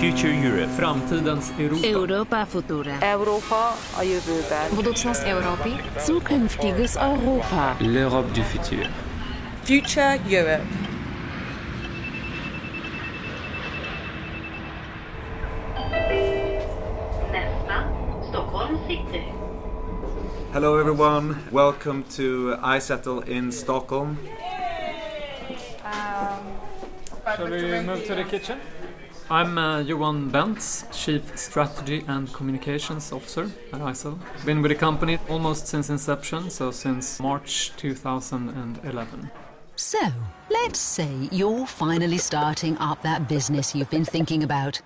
Future Europe. Framtidens Europa. Europa Futura. Europa a jövőben. Budoucnost Evropy. Zukünftiges Europa. L'Europe du futur. Future Europe. Nästa, Stockholm City. Hello, everyone. Welcome to iZettle in Stockholm. Um, Shall we move to the kitchen? I'm uh, Johan Bentz, Chief Strategy and Communications Officer at iZettle. Been with the company almost since inception, so since March 2011. So, let's say you're finally starting up that business you've been thinking about.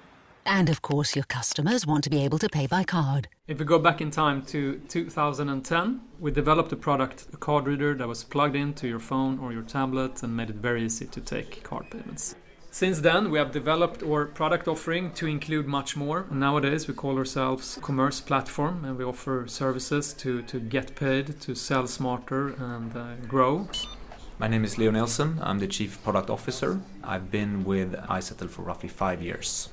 And of course, your customers want to be able to pay by card. If we go back in time to 2010, we developed a product, a card reader that was plugged into your phone or your tablet and made it very easy to take card payments. Since then, we have developed our product offering to include much more. Nowadays, we call ourselves commerce platform and we offer services to, to get paid, to sell smarter and uh, grow. My name is Leo Nelson. I'm the Chief Product Officer. I've been with iZettle for roughly five years.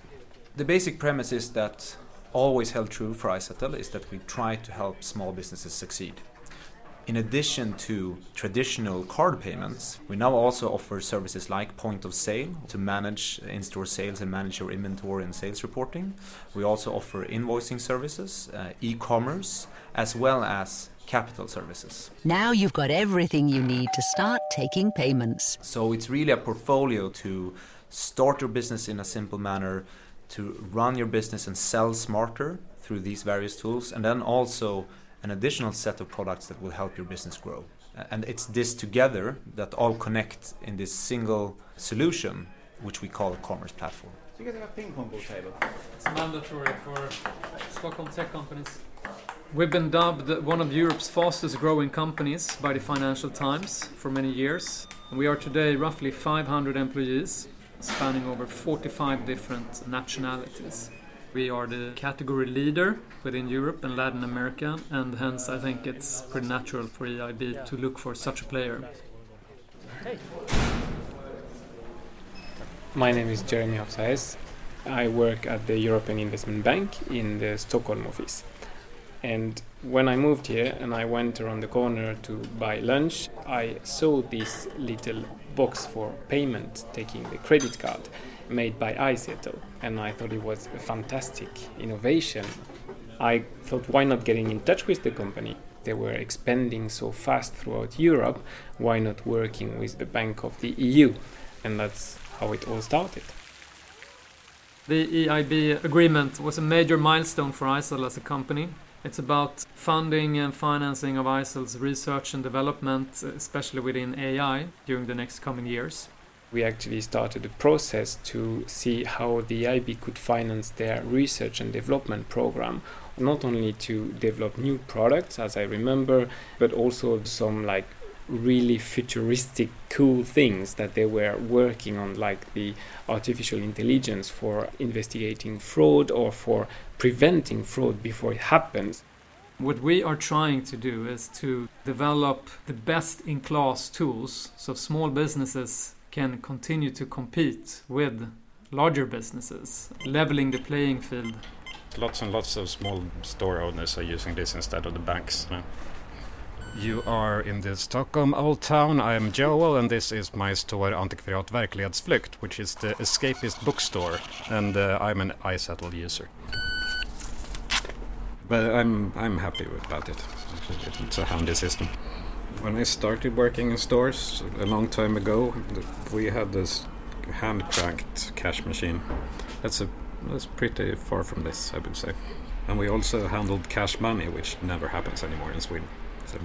The basic premise is that always held true for iZettle is that we try to help small businesses succeed. In addition to traditional card payments, we now also offer services like point of sale to manage in store sales and manage your inventory and sales reporting. We also offer invoicing services, uh, e commerce, as well as capital services. Now you've got everything you need to start taking payments. So it's really a portfolio to start your business in a simple manner, to run your business and sell smarter through these various tools, and then also an additional set of products that will help your business grow. And it's this together that all connect in this single solution, which we call a commerce platform. Do you guys have a ping pong ball table? It's mandatory for Stockholm tech companies. We've been dubbed one of Europe's fastest growing companies by the Financial Times for many years. And we are today roughly 500 employees, spanning over 45 different nationalities. We are the category leader within Europe and Latin America, and hence I think it's pretty natural for EIB to look for such a player. My name is Jeremy Hofsaes. I work at the European Investment Bank in the Stockholm office. And when I moved here and I went around the corner to buy lunch, I saw this little box for payment, taking the credit card, made by iZettle. And I thought it was a fantastic innovation. I thought, why not getting in touch with the company? They were expanding so fast throughout Europe, why not working with the Bank of the EU? And that's how it all started. The EIB agreement was a major milestone for iZettle as a company. It's about funding and financing of iZettle's research and development, especially within AI, during the next coming years. We actually started a process to see how the IB could finance their research and development program, not only to develop new products, as I remember, but also some like really futuristic cool things that they were working on like the artificial intelligence for investigating fraud or for preventing fraud before it happens. What we are trying to do is to develop the best in class tools so small businesses can continue to compete with larger businesses leveling the playing field. Lots and lots of small store owners are using this instead of the banks You are in the Stockholm Old Town. I am Joel, and this is my store Antikvariat Verklighetsflykt, which is the escapist bookstore, and uh, I'm an iZettle user. But I'm I'm happy about it. It's a handy system. When I started working in stores a long time ago, we had this hand cranked cash machine. That's a that's pretty far from this, I would say. And we also handled cash money, which never happens anymore in Sweden. So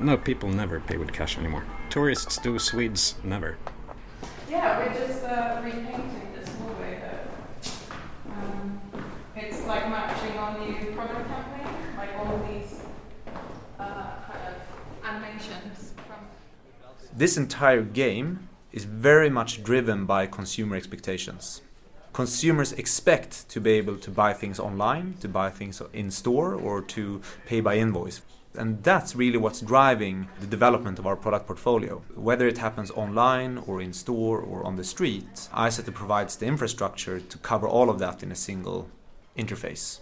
no, people never pay with cash anymore. Tourists do, Swedes never. Yeah, we're just uh, repainting this hallway here. Um, it's like matching our new product campaign, like all these uh, kind of animations from. This entire game is very much driven by consumer expectations. Consumers expect to be able to buy things online, to buy things in store, or to pay by invoice. And that's really what's driving the development of our product portfolio. Whether it happens online or in store or on the street, iZettle provides the infrastructure to cover all of that in a single interface.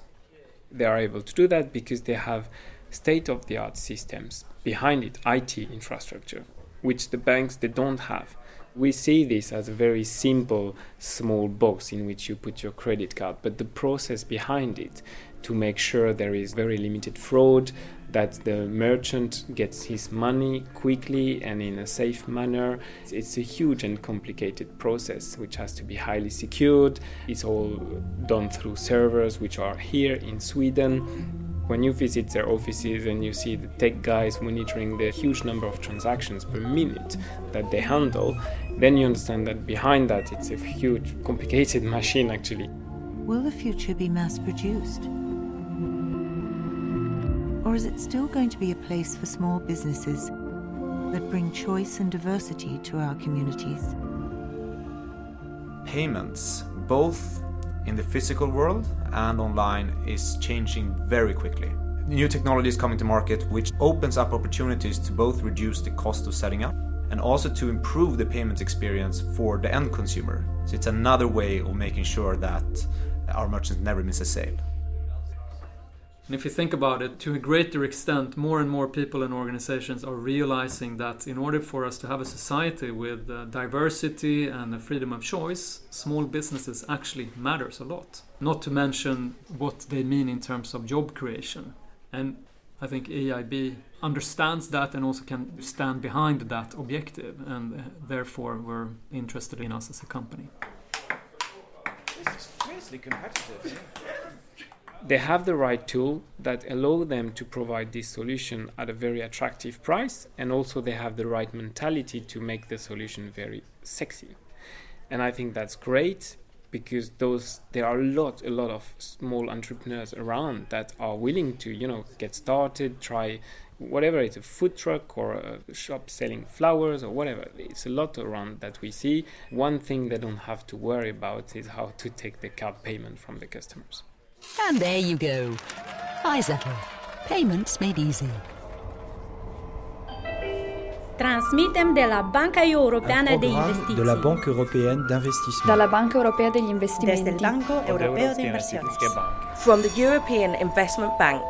They are able to do that because they have state of the art systems behind it, IT infrastructure, which the banks they don't have. We see this as a very simple small box in which you put your credit card, but the process behind it to make sure there is very limited fraud, that the merchant gets his money quickly and in a safe manner. It's a huge and complicated process which has to be highly secured. It's all done through servers which are here in Sweden when you visit their offices and you see the tech guys monitoring the huge number of transactions per minute that they handle, then you understand that behind that it's a huge, complicated machine actually. Will the future be mass produced? Or is it still going to be a place for small businesses that bring choice and diversity to our communities? Payments, both in the physical world and online is changing very quickly. New technology is coming to market which opens up opportunities to both reduce the cost of setting up and also to improve the payments experience for the end consumer. So it's another way of making sure that our merchants never miss a sale. And if you think about it, to a greater extent, more and more people and organizations are realizing that in order for us to have a society with uh, diversity and freedom of choice, small businesses actually matters a lot. Not to mention what they mean in terms of job creation. And I think EIB understands that and also can stand behind that objective, and uh, therefore we're interested in us as a company. This is fiercely competitive they have the right tool that allow them to provide this solution at a very attractive price and also they have the right mentality to make the solution very sexy. And i think that's great because those there are a lot a lot of small entrepreneurs around that are willing to you know get started try whatever it's a food truck or a shop selling flowers or whatever. It's a lot around that we see. One thing they don't have to worry about is how to take the card payment from the customers and there you go. iZettle. Payments made easy. Transmitem de la Banca Europeană de Investiții. De la Banque Européenne d'Investissement. De la Banca Europea degli Investimenti. Desde el Banco Europeo de Inversiones. From the European Investment Bank.